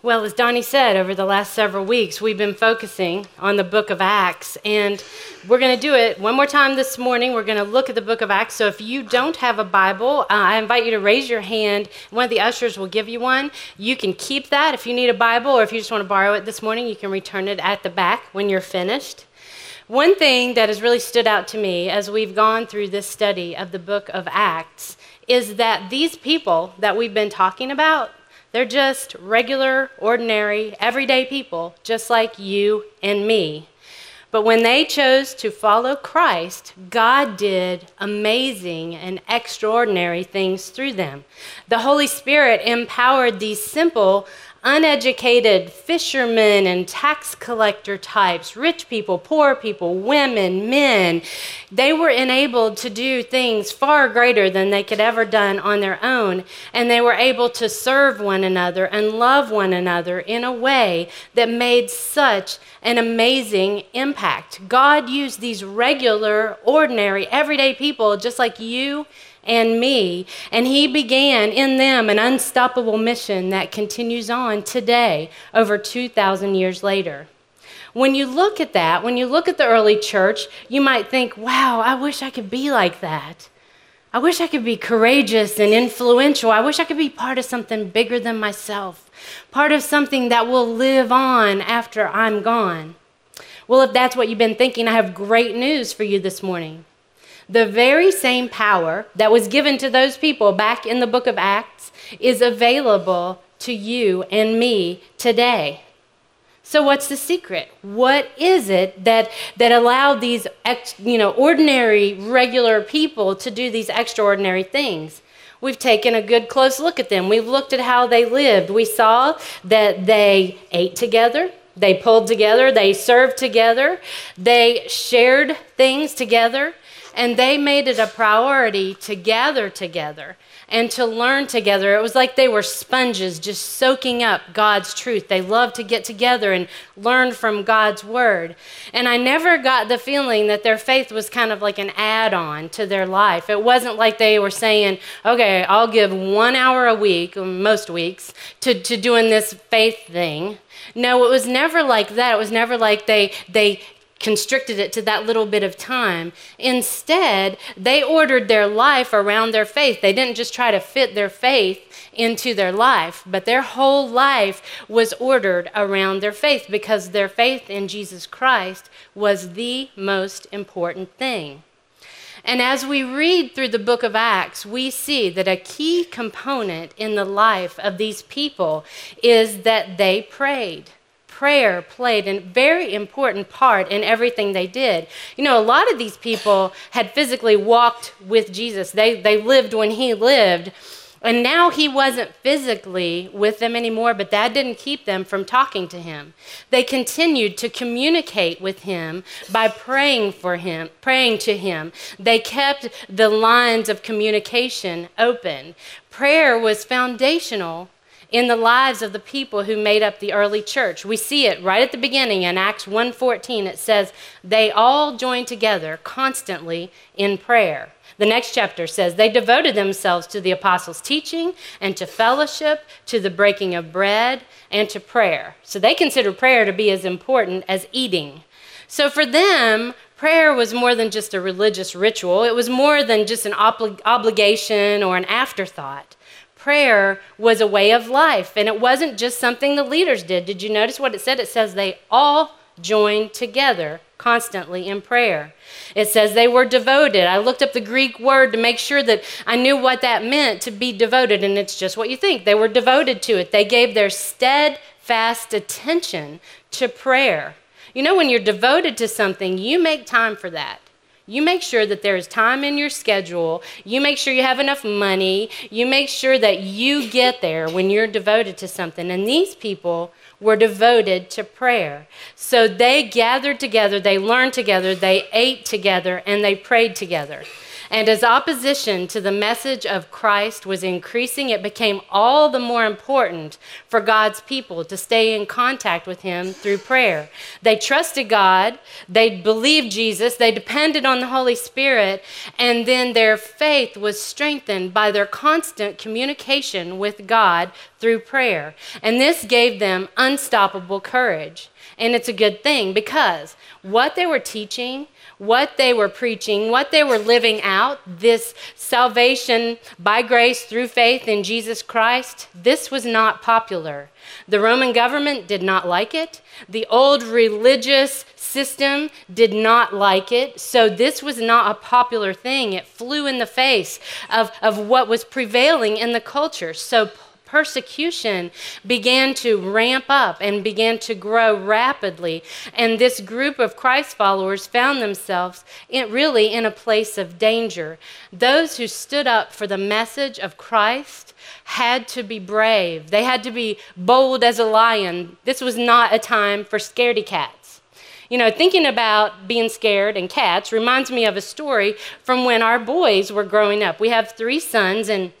Well, as Donnie said, over the last several weeks, we've been focusing on the book of Acts, and we're going to do it one more time this morning. We're going to look at the book of Acts. So if you don't have a Bible, uh, I invite you to raise your hand. One of the ushers will give you one. You can keep that if you need a Bible, or if you just want to borrow it this morning, you can return it at the back when you're finished. One thing that has really stood out to me as we've gone through this study of the book of Acts is that these people that we've been talking about they're just regular, ordinary, everyday people, just like you and me. But when they chose to follow Christ, God did amazing and extraordinary things through them. The Holy Spirit empowered these simple, uneducated fishermen and tax collector types, rich people, poor people, women, men, they were enabled to do things far greater than they could ever done on their own. And they were able to serve one another and love one another in a way that made such an amazing impact. God used these regular, ordinary, everyday people just like you and me. And he began in them an unstoppable mission that continues on today, over 2,000 years later. When you look at that, when you look at the early church, you might think, wow, I wish I could be like that. I wish I could be courageous and influential. I wish I could be part of something bigger than myself, part of something that will live on after I'm gone. Well, if that's what you've been thinking, I have great news for you this morning. The very same power that was given to those people back in the book of Acts is available to you and me today. So what's the secret? What is it that that allowed these ex, you know ordinary regular people to do these extraordinary things? We've taken a good close look at them. We've looked at how they lived. We saw that they ate together, they pulled together, they served together, they shared things together, and they made it a priority to gather together and to learn together. It was like they were sponges just soaking up God's truth. They loved to get together and learn from God's word. And I never got the feeling that their faith was kind of like an add on to their life. It wasn't like they were saying, okay, I'll give one hour a week, most weeks, to, to doing this faith thing. No, it was never like that. It was never like they they constricted it to that little bit of time. Instead, they ordered their life around their faith. They didn't just try to fit their faith into their life, but their whole life was ordered around their faith because their faith in Jesus Christ was the most important thing. And as we read through the book of Acts, we see that a key component in the life of these people is that they prayed prayer played a very important part in everything they did. You know, a lot of these people had physically walked with Jesus, they, they lived when he lived. And now he wasn't physically with them anymore, but that didn't keep them from talking to him. They continued to communicate with him by praying for him, praying to him. They kept the lines of communication open. Prayer was foundational in the lives of the people who made up the early church. We see it right at the beginning in Acts 1:14 it says they all joined together constantly in prayer. The next chapter says they devoted themselves to the apostles' teaching and to fellowship, to the breaking of bread, and to prayer. So they considered prayer to be as important as eating. So for them, prayer was more than just a religious ritual, it was more than just an oblig- obligation or an afterthought prayer was a way of life. And it wasn't just something the leaders did. Did you notice what it said? It says they all joined together constantly in prayer. It says they were devoted. I looked up the Greek word to make sure that I knew what that meant to be devoted, and it's just what you think. They were devoted to it. They gave their steadfast attention to prayer. You know, when you're devoted to something, you make time for that. You make sure that there is time in your schedule. You make sure you have enough money. You make sure that you get there when you're devoted to something. And these people were devoted to prayer. So they gathered together, they learned together, they ate together, and they prayed together. And as opposition to the message of Christ was increasing, it became all the more important for God's people to stay in contact with Him through prayer. They trusted God, they believed Jesus, they depended on the Holy Spirit, and then their faith was strengthened by their constant communication with God through prayer. And this gave them unstoppable courage. And it's a good thing because what they were teaching, what they were preaching, what they were living out, this salvation by grace through faith in Jesus Christ, this was not popular. The Roman government did not like it. The old religious system did not like it. So this was not a popular thing. It flew in the face of, of what was prevailing in the culture. So persecution began to ramp up and began to grow rapidly. And this group of Christ followers found themselves in, really in a place of danger. Those who stood up for the message of Christ had to be brave, they had to be bold as a lion. This was not a time for scaredy cats. You know, thinking about being scared and cats reminds me of a story from when our boys were growing up. We have three sons, and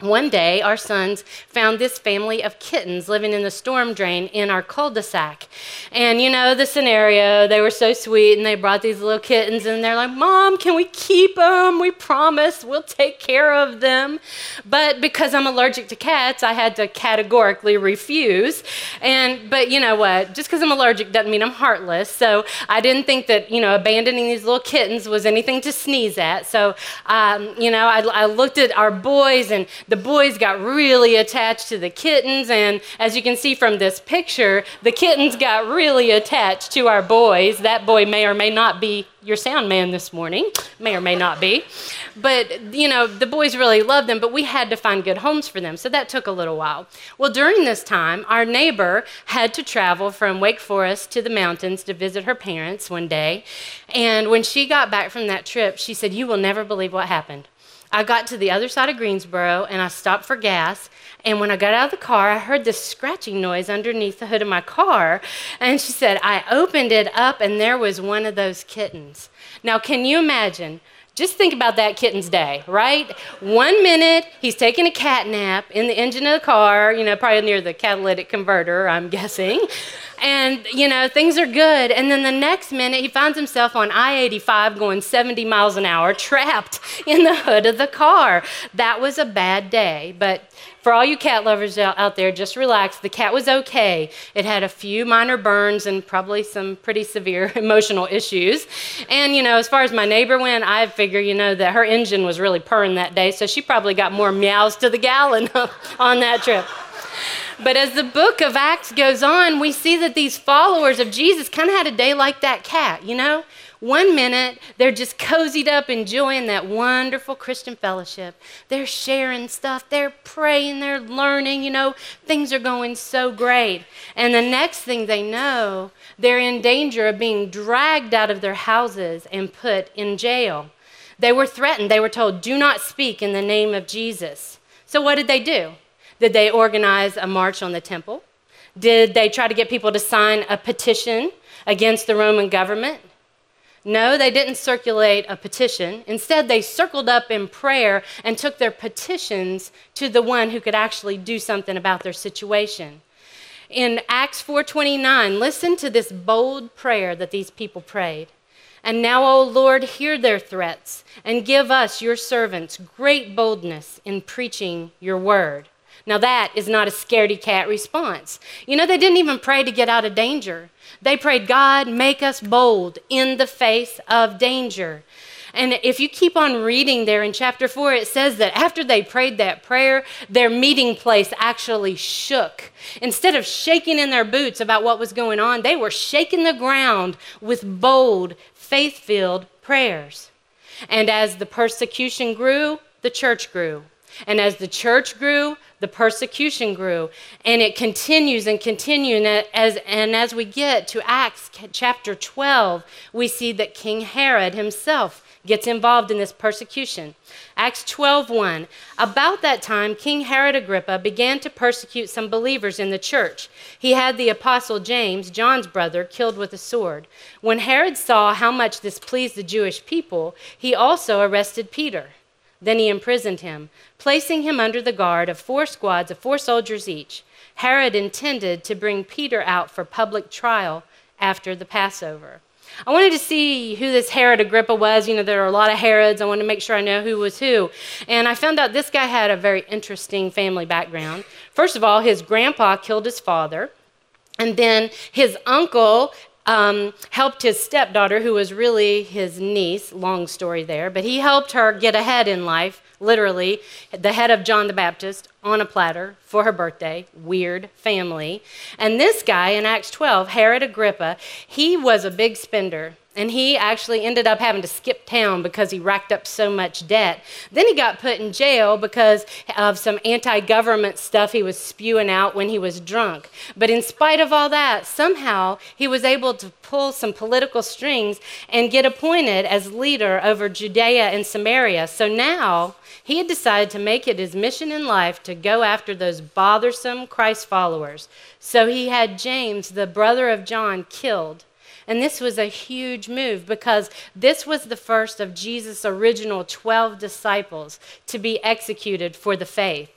one day, our sons found this family of kittens living in the storm drain in our cul de sac. And you know the scenario, they were so sweet and they brought these little kittens and they're like, Mom, can we keep them? We promise we'll take care of them. But because I'm allergic to cats, I had to categorically refuse. And, but you know what? Just because I'm allergic doesn't mean I'm heartless. So I didn't think that, you know, abandoning these little kittens was anything to sneeze at. So, um, you know, I, I looked at our boys and the boys got really attached to the kittens, and as you can see from this picture, the kittens got really attached to our boys. That boy may or may not be your sound man this morning, may or may not be. But, you know, the boys really loved them, but we had to find good homes for them, so that took a little while. Well, during this time, our neighbor had to travel from Wake Forest to the mountains to visit her parents one day. And when she got back from that trip, she said, You will never believe what happened. I got to the other side of Greensboro and I stopped for gas. And when I got out of the car, I heard this scratching noise underneath the hood of my car. And she said, I opened it up and there was one of those kittens. Now, can you imagine? Just think about that kitten's day, right? One minute he's taking a cat nap in the engine of the car, you know, probably near the catalytic converter, I'm guessing. And you know things are good. And then the next minute he finds himself on i-85 going 70 miles an hour trapped in the hood of the car. That was a bad day but for all you cat lovers out there just relax. The cat was okay. It had a few minor burns and probably some pretty severe emotional issues. And you know as far as my neighbor went i figure you know that her engine was really purring that day so she probably got more meows to the gallon on that trip. But as the book of Acts goes on, we see that these followers of Jesus kind of had a day like that cat, you know? One minute, they're just cozied up, enjoying that wonderful Christian fellowship. They're sharing stuff, they're praying, they're learning, you know, things are going so great. And the next thing they know, they're in danger of being dragged out of their houses and put in jail. They were threatened. They were told, do not speak in the name of Jesus. So, what did they do? Did they organize a march on the temple? Did they try to get people to sign a petition against the Roman government? No, they didn't circulate a petition. Instead, they circled up in prayer and took their petitions to the one who could actually do something about their situation. In Acts 4:29, listen to this bold prayer that these people prayed. And now, O Lord, hear their threats and give us, your servants, great boldness in preaching your word. Now, that is not a scaredy cat response. You know, they didn't even pray to get out of danger. They prayed, God, make us bold in the face of danger. And if you keep on reading there in chapter 4, it says that after they prayed that prayer, their meeting place actually shook. Instead of shaking in their boots about what was going on, they were shaking the ground with bold, faith filled prayers. And as the persecution grew, the church grew. And as the church grew, the persecution grew. And it continues and continues. And as, and as we get to Acts chapter 12, we see that King Herod himself gets involved in this persecution. Acts 12:1 About that time King Herod Agrippa began to persecute some believers in the church. He had the apostle James, John's brother, killed with a sword. When Herod saw how much this pleased the Jewish people, he also arrested Peter. Then he imprisoned him, placing him under the guard of four squads of four soldiers each. Herod intended to bring Peter out for public trial after the Passover. I wanted to see who this Herod Agrippa was. You know, there are a lot of Herods. I wanted to make sure I know who was who. And I found out this guy had a very interesting family background. First of all, his grandpa killed his father. And then his uncle um, helped his stepdaughter, who was really his niece, long story there, but he helped her get ahead in life, literally, the head of John the Baptist on a platter for her birthday. Weird family. And this guy in Acts 12, Herod Agrippa, he was a big spender. And he actually ended up having to skip town because he racked up so much debt. Then he got put in jail because of some anti government stuff he was spewing out when he was drunk. But in spite of all that, somehow he was able to pull some political strings and get appointed as leader over Judea and Samaria. So now he had decided to make it his mission in life to go after those bothersome Christ followers. So he had James, the brother of John, killed. And this was a huge move because this was the first of Jesus' original 12 disciples to be executed for the faith.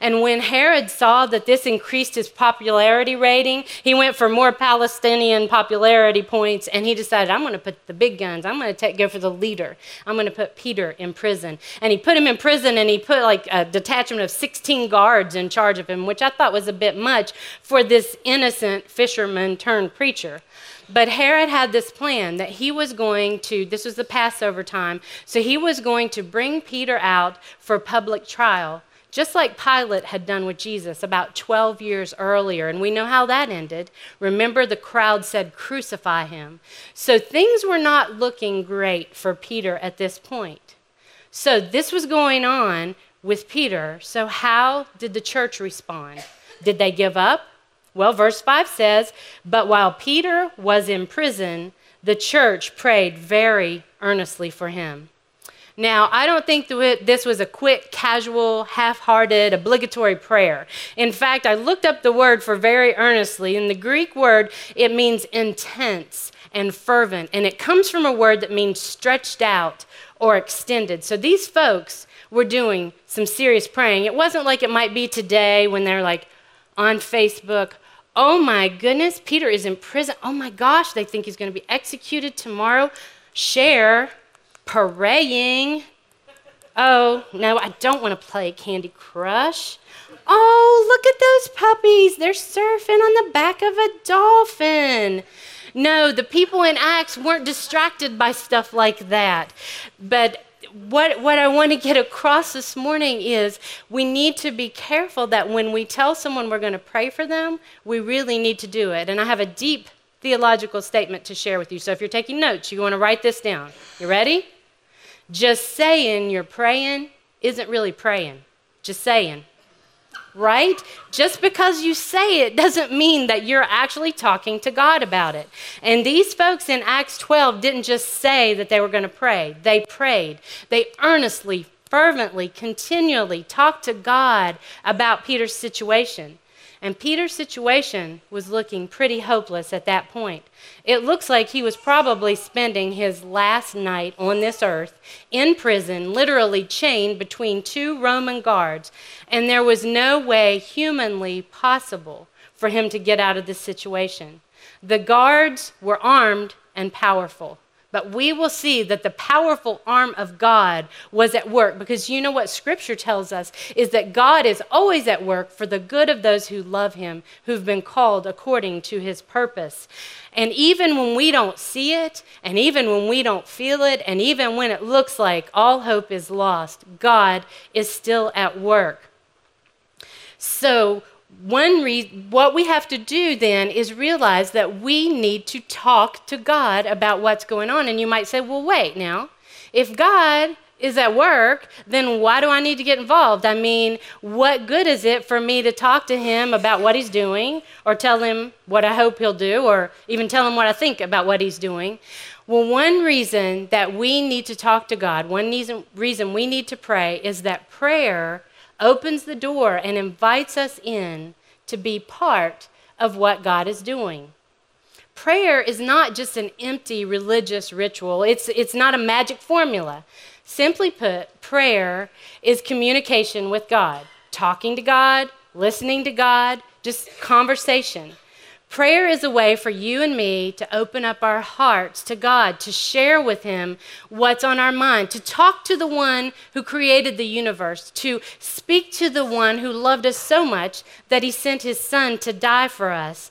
And when Herod saw that this increased his popularity rating, he went for more Palestinian popularity points and he decided, I'm going to put the big guns, I'm going to take, go for the leader. I'm going to put Peter in prison. And he put him in prison and he put like a detachment of 16 guards in charge of him, which I thought was a bit much for this innocent fisherman turned preacher. But Herod had this plan that he was going to, this was the Passover time, so he was going to bring Peter out for public trial, just like Pilate had done with Jesus about 12 years earlier. And we know how that ended. Remember, the crowd said, Crucify him. So things were not looking great for Peter at this point. So this was going on with Peter. So, how did the church respond? Did they give up? Well, verse 5 says, But while Peter was in prison, the church prayed very earnestly for him. Now, I don't think this was a quick, casual, half hearted, obligatory prayer. In fact, I looked up the word for very earnestly. In the Greek word, it means intense and fervent, and it comes from a word that means stretched out or extended. So these folks were doing some serious praying. It wasn't like it might be today when they're like on Facebook, Oh my goodness, Peter is in prison. Oh my gosh, they think he's going to be executed tomorrow. Share, praying. Oh, no, I don't want to play Candy Crush. Oh, look at those puppies. They're surfing on the back of a dolphin. No, the people in Acts weren't distracted by stuff like that. But what, what I want to get across this morning is we need to be careful that when we tell someone we're going to pray for them, we really need to do it. And I have a deep theological statement to share with you. So if you're taking notes, you want to write this down. You ready? Just saying you're praying isn't really praying. Just saying right? Just because you say it doesn't mean that you're actually talking to God about it. And these folks in Acts 12 didn't just say that they were going to pray, they prayed. They earnestly, fervently, continually talked to God about Peter's situation. And Peter's situation was looking pretty hopeless at that point. It looks like he was probably spending his last night on this earth in prison, literally chained between two Roman guards, and there was no way humanly possible for him to get out of this situation. The guards were armed and powerful. But we will see that the powerful arm of God was at work because you know what Scripture tells us is that God is always at work for the good of those who love Him, who've been called according to His purpose. And even when we don't see it, and even when we don't feel it, and even when it looks like all hope is lost, God is still at work. So one re- what we have to do then is realize that we need to talk to God about what's going on. And you might say, well, wait now. If God is at work, then why do I need to get involved? I mean, what good is it for me to talk to him about what he's doing or tell him what I hope he'll do or even tell him what I think about what he's doing? Well, one reason that we need to talk to God, one reason we need to pray is that prayer opens the door and invites us in to be part of what God is doing. Prayer is not just an empty religious ritual, it's, it's not a magic formula. Simply put, prayer is communication with God, talking to God, listening to God, just conversation. Prayer is a way for you and me to open up our hearts to God, to share with Him what's on our mind, to talk to the one who created the universe, to speak to the one who loved us so much that He sent His Son to die for us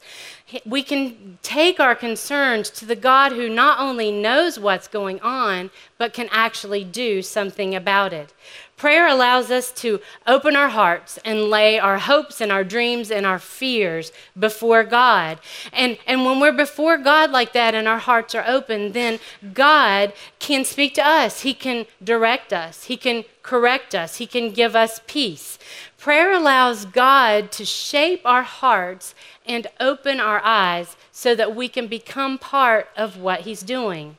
we can take our concerns to the God who not only knows what's going on, but can actually do something about it. Prayer allows us to open our hearts and lay our hopes and our dreams and our fears before God. And, and when we're before God like that and our hearts are open, then God can speak to us. He can direct us. He can correct us. He can give us peace. Prayer allows God to shape our hearts and open our eyes so that we can become part of what He's doing.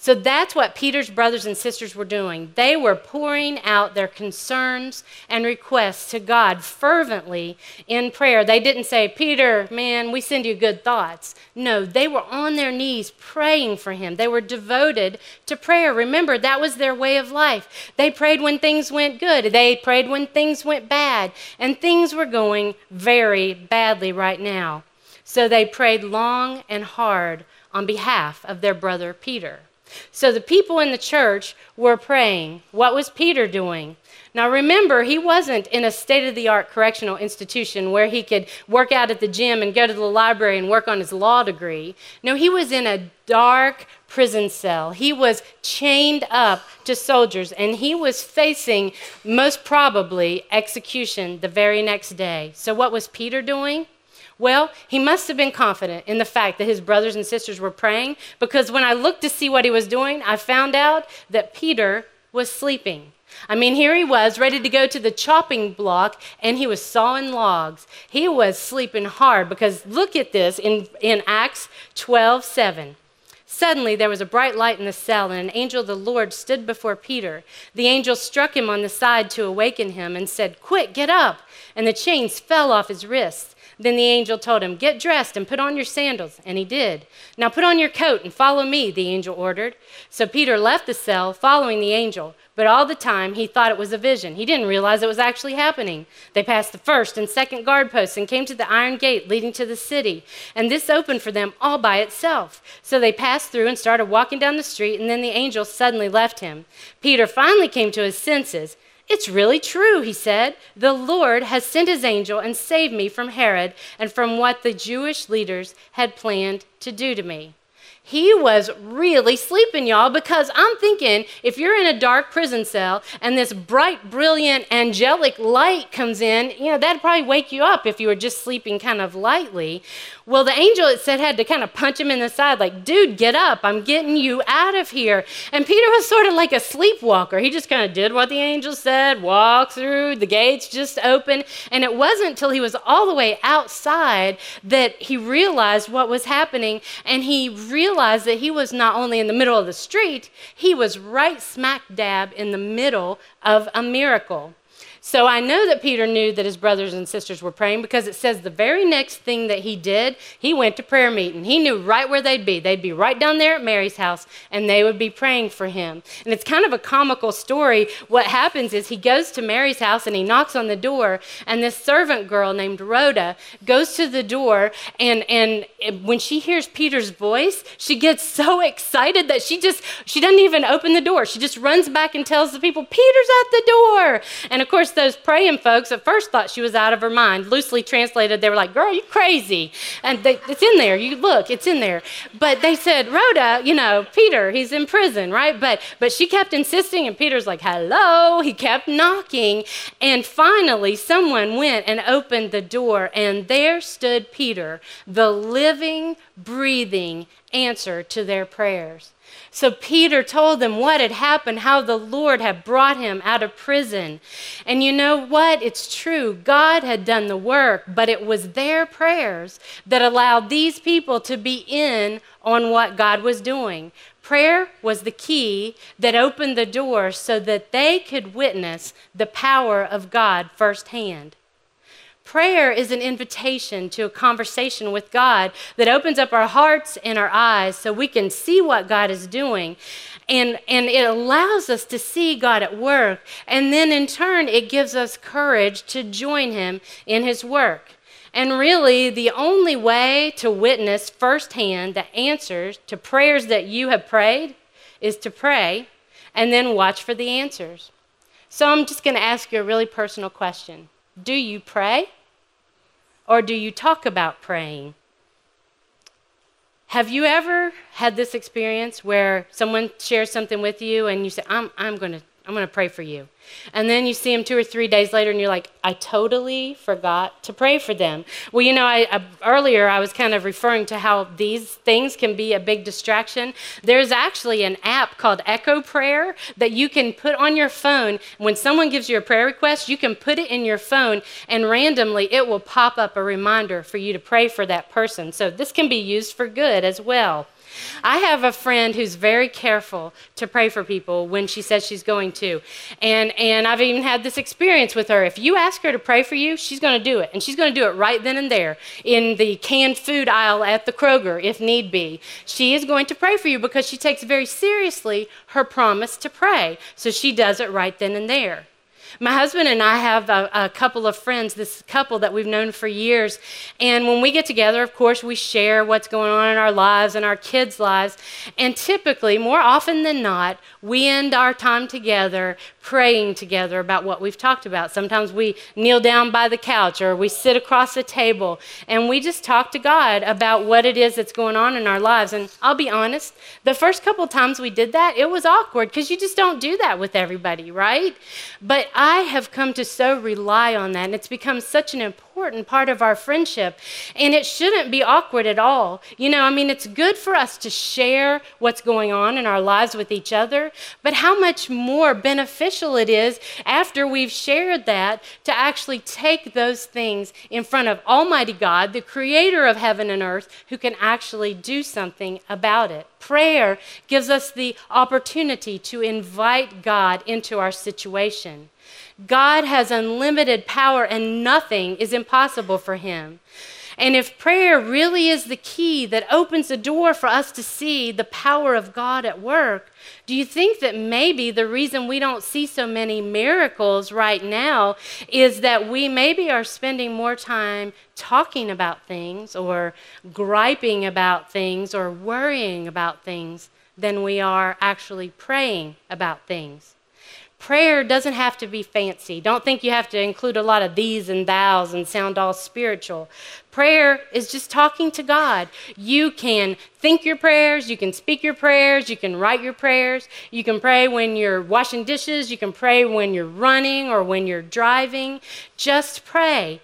So that's what Peter's brothers and sisters were doing. They were pouring out their concerns and requests to God fervently in prayer. They didn't say, Peter, man, we send you good thoughts. No, they were on their knees praying for him. They were devoted to prayer. Remember, that was their way of life. They prayed when things went good, they prayed when things went bad, and things were going very badly right now. So they prayed long and hard on behalf of their brother Peter. So the people in the church were praying. What was Peter doing? Now remember, he wasn't in a state of the art correctional institution where he could work out at the gym and go to the library and work on his law degree. No, he was in a dark prison cell. He was chained up to soldiers and he was facing, most probably, execution the very next day. So what was Peter doing? Well, he must have been confident in the fact that his brothers and sisters were praying because when I looked to see what he was doing, I found out that Peter was sleeping. I mean, here he was ready to go to the chopping block and he was sawing logs. He was sleeping hard because look at this in, in Acts 12 7. Suddenly there was a bright light in the cell, and an angel of the Lord stood before Peter. The angel struck him on the side to awaken him and said, Quick, get up! And the chains fell off his wrists. Then the angel told him, Get dressed and put on your sandals. And he did. Now put on your coat and follow me, the angel ordered. So Peter left the cell, following the angel. But all the time he thought it was a vision. He didn't realize it was actually happening. They passed the first and second guard posts and came to the iron gate leading to the city. And this opened for them all by itself. So they passed through and started walking down the street, and then the angel suddenly left him. Peter finally came to his senses. It's really true, he said. The Lord has sent his angel and saved me from Herod and from what the Jewish leaders had planned to do to me he was really sleeping, y'all, because I'm thinking if you're in a dark prison cell and this bright, brilliant, angelic light comes in, you know, that'd probably wake you up if you were just sleeping kind of lightly. Well, the angel, it said, had to kind of punch him in the side, like, dude, get up. I'm getting you out of here. And Peter was sort of like a sleepwalker. He just kind of did what the angel said, walked through, the gates just opened. And it wasn't until he was all the way outside that he realized what was happening. And he realized that he was not only in the middle of the street, he was right smack dab in the middle of a miracle. So I know that Peter knew that his brothers and sisters were praying because it says the very next thing that he did, he went to prayer meeting. He knew right where they'd be. They'd be right down there at Mary's house and they would be praying for him. And it's kind of a comical story. What happens is he goes to Mary's house and he knocks on the door and this servant girl named Rhoda goes to the door and and when she hears Peter's voice, she gets so excited that she just she doesn't even open the door. She just runs back and tells the people, "Peter's at the door." And of course course, those praying folks at first thought she was out of her mind. Loosely translated, they were like, Girl, you crazy. And they, it's in there. You look, it's in there. But they said, Rhoda, you know, Peter, he's in prison, right? But but she kept insisting, and Peter's like, Hello. He kept knocking. And finally, someone went and opened the door, and there stood Peter, the living, breathing answer to their prayers. So Peter told them what had happened, how the Lord had brought him out of prison. And you know what? It's true. God had done the work, but it was their prayers that allowed these people to be in on what God was doing. Prayer was the key that opened the door so that they could witness the power of God firsthand. Prayer is an invitation to a conversation with God that opens up our hearts and our eyes so we can see what God is doing. And, and it allows us to see God at work. And then in turn, it gives us courage to join Him in His work. And really, the only way to witness firsthand the answers to prayers that you have prayed is to pray and then watch for the answers. So I'm just going to ask you a really personal question Do you pray? Or do you talk about praying? Have you ever had this experience where someone shares something with you and you say, I'm, I'm going to I'm going to pray for you. And then you see them two or three days later, and you're like, I totally forgot to pray for them. Well, you know, I, I, earlier I was kind of referring to how these things can be a big distraction. There's actually an app called Echo Prayer that you can put on your phone. When someone gives you a prayer request, you can put it in your phone, and randomly it will pop up a reminder for you to pray for that person. So this can be used for good as well. I have a friend who's very careful to pray for people when she says she's going to. And, and I've even had this experience with her. If you ask her to pray for you, she's going to do it. And she's going to do it right then and there in the canned food aisle at the Kroger, if need be. She is going to pray for you because she takes very seriously her promise to pray. So she does it right then and there. My husband and I have a, a, couple of friends, this couple that we've known for years. And when we get together, of course, we share what's going on in our lives and our kids' lives. And typically, more often than not, we end our time together praying together about what we've talked about. Sometimes we kneel down by the couch or we sit across the table and we just talk to God about what it is that's going on in our lives. And I'll be honest, the first couple times we did that, it was awkward because you just don't do that with everybody, right? But I have come to so rely on that, and it's become such an important part of our friendship. And it shouldn't be awkward at all. You know, I mean, it's good for us to share what's going on in our lives with each other, but how much more it is after we've shared that to actually take those things in front of Almighty God, the creator of heaven and earth, who can actually do something about it. Prayer gives us the opportunity to invite God into our situation. God has unlimited power and nothing is impossible for him. And if prayer really is the key that opens the door for us to see the power of God at work, do you think that maybe the reason we don't see so many miracles right now is that we maybe are spending more time talking about things or griping about things or worrying about things than we are actually praying about things? Prayer doesn't have to be fancy. Don't think you have to include a lot of these and thous and sound all spiritual. Prayer is just talking to God. You can think your prayers, you can speak your prayers, you can write your prayers. You can pray when you're washing dishes, you can pray when you're running or when you're driving. Just pray.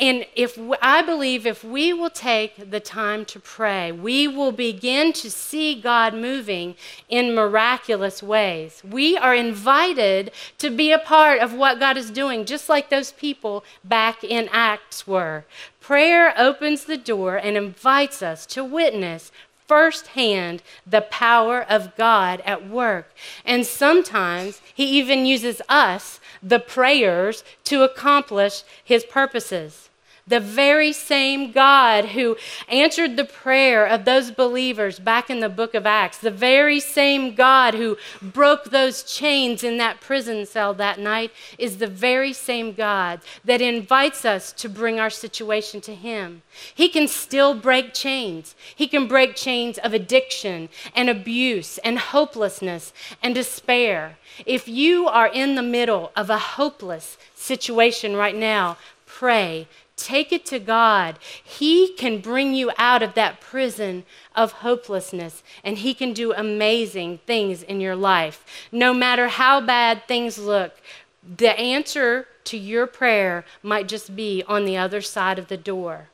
And if I believe if we will take the time to pray, we will begin to see God moving in miraculous ways. We are invited to be a part of what God is doing, just like those people back in Acts were. Prayer opens the door and invites us to witness firsthand the power of God at work. And sometimes He even uses us, the prayers, to accomplish His purposes. The very same God who answered the prayer of those believers back in the book of Acts, the very same God who broke those chains in that prison cell that night, is the very same God that invites us to bring our situation to Him. He can still break chains. He can break chains of addiction and abuse and hopelessness and despair. If you are in the middle of a hopeless situation right now, pray Take it to God. He can bring you out of that prison of hopelessness, and He can do amazing things in your life. No matter how bad things look, the answer to your prayer might just be on the other side of the door.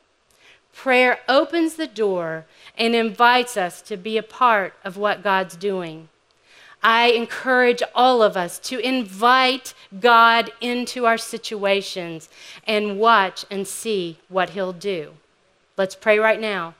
Prayer opens the door and invites us to be a part of what God's doing. I encourage all of us to invite God into our situations and watch and see what He'll do. Let's pray right now.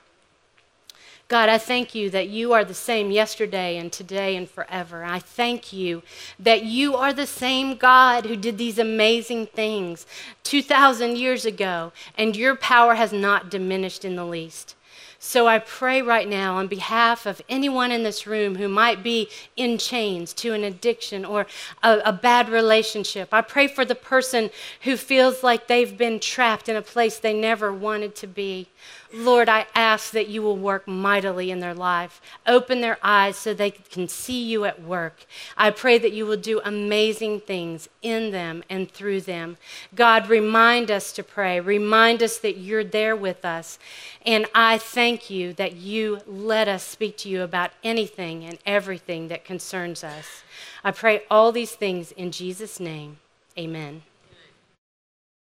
God, I thank you that you are the same yesterday and today and forever. I thank you that you are the same God who did these amazing things 2,000 years ago, and your power has not diminished in the least. So I pray right now on behalf of anyone in this room who might be in chains to an addiction or a, a, bad relationship. I pray for the person who feels like they've been trapped in a place they never wanted to be. Lord, I ask that you will work mightily in their life. Open their eyes so they can see you at work. I pray that you will do amazing things in them and through them. God, remind us to pray. Remind us that you're there with us. And I thank you that you let us speak to you about anything and everything that concerns us. I pray all these things in Jesus' name. Amen.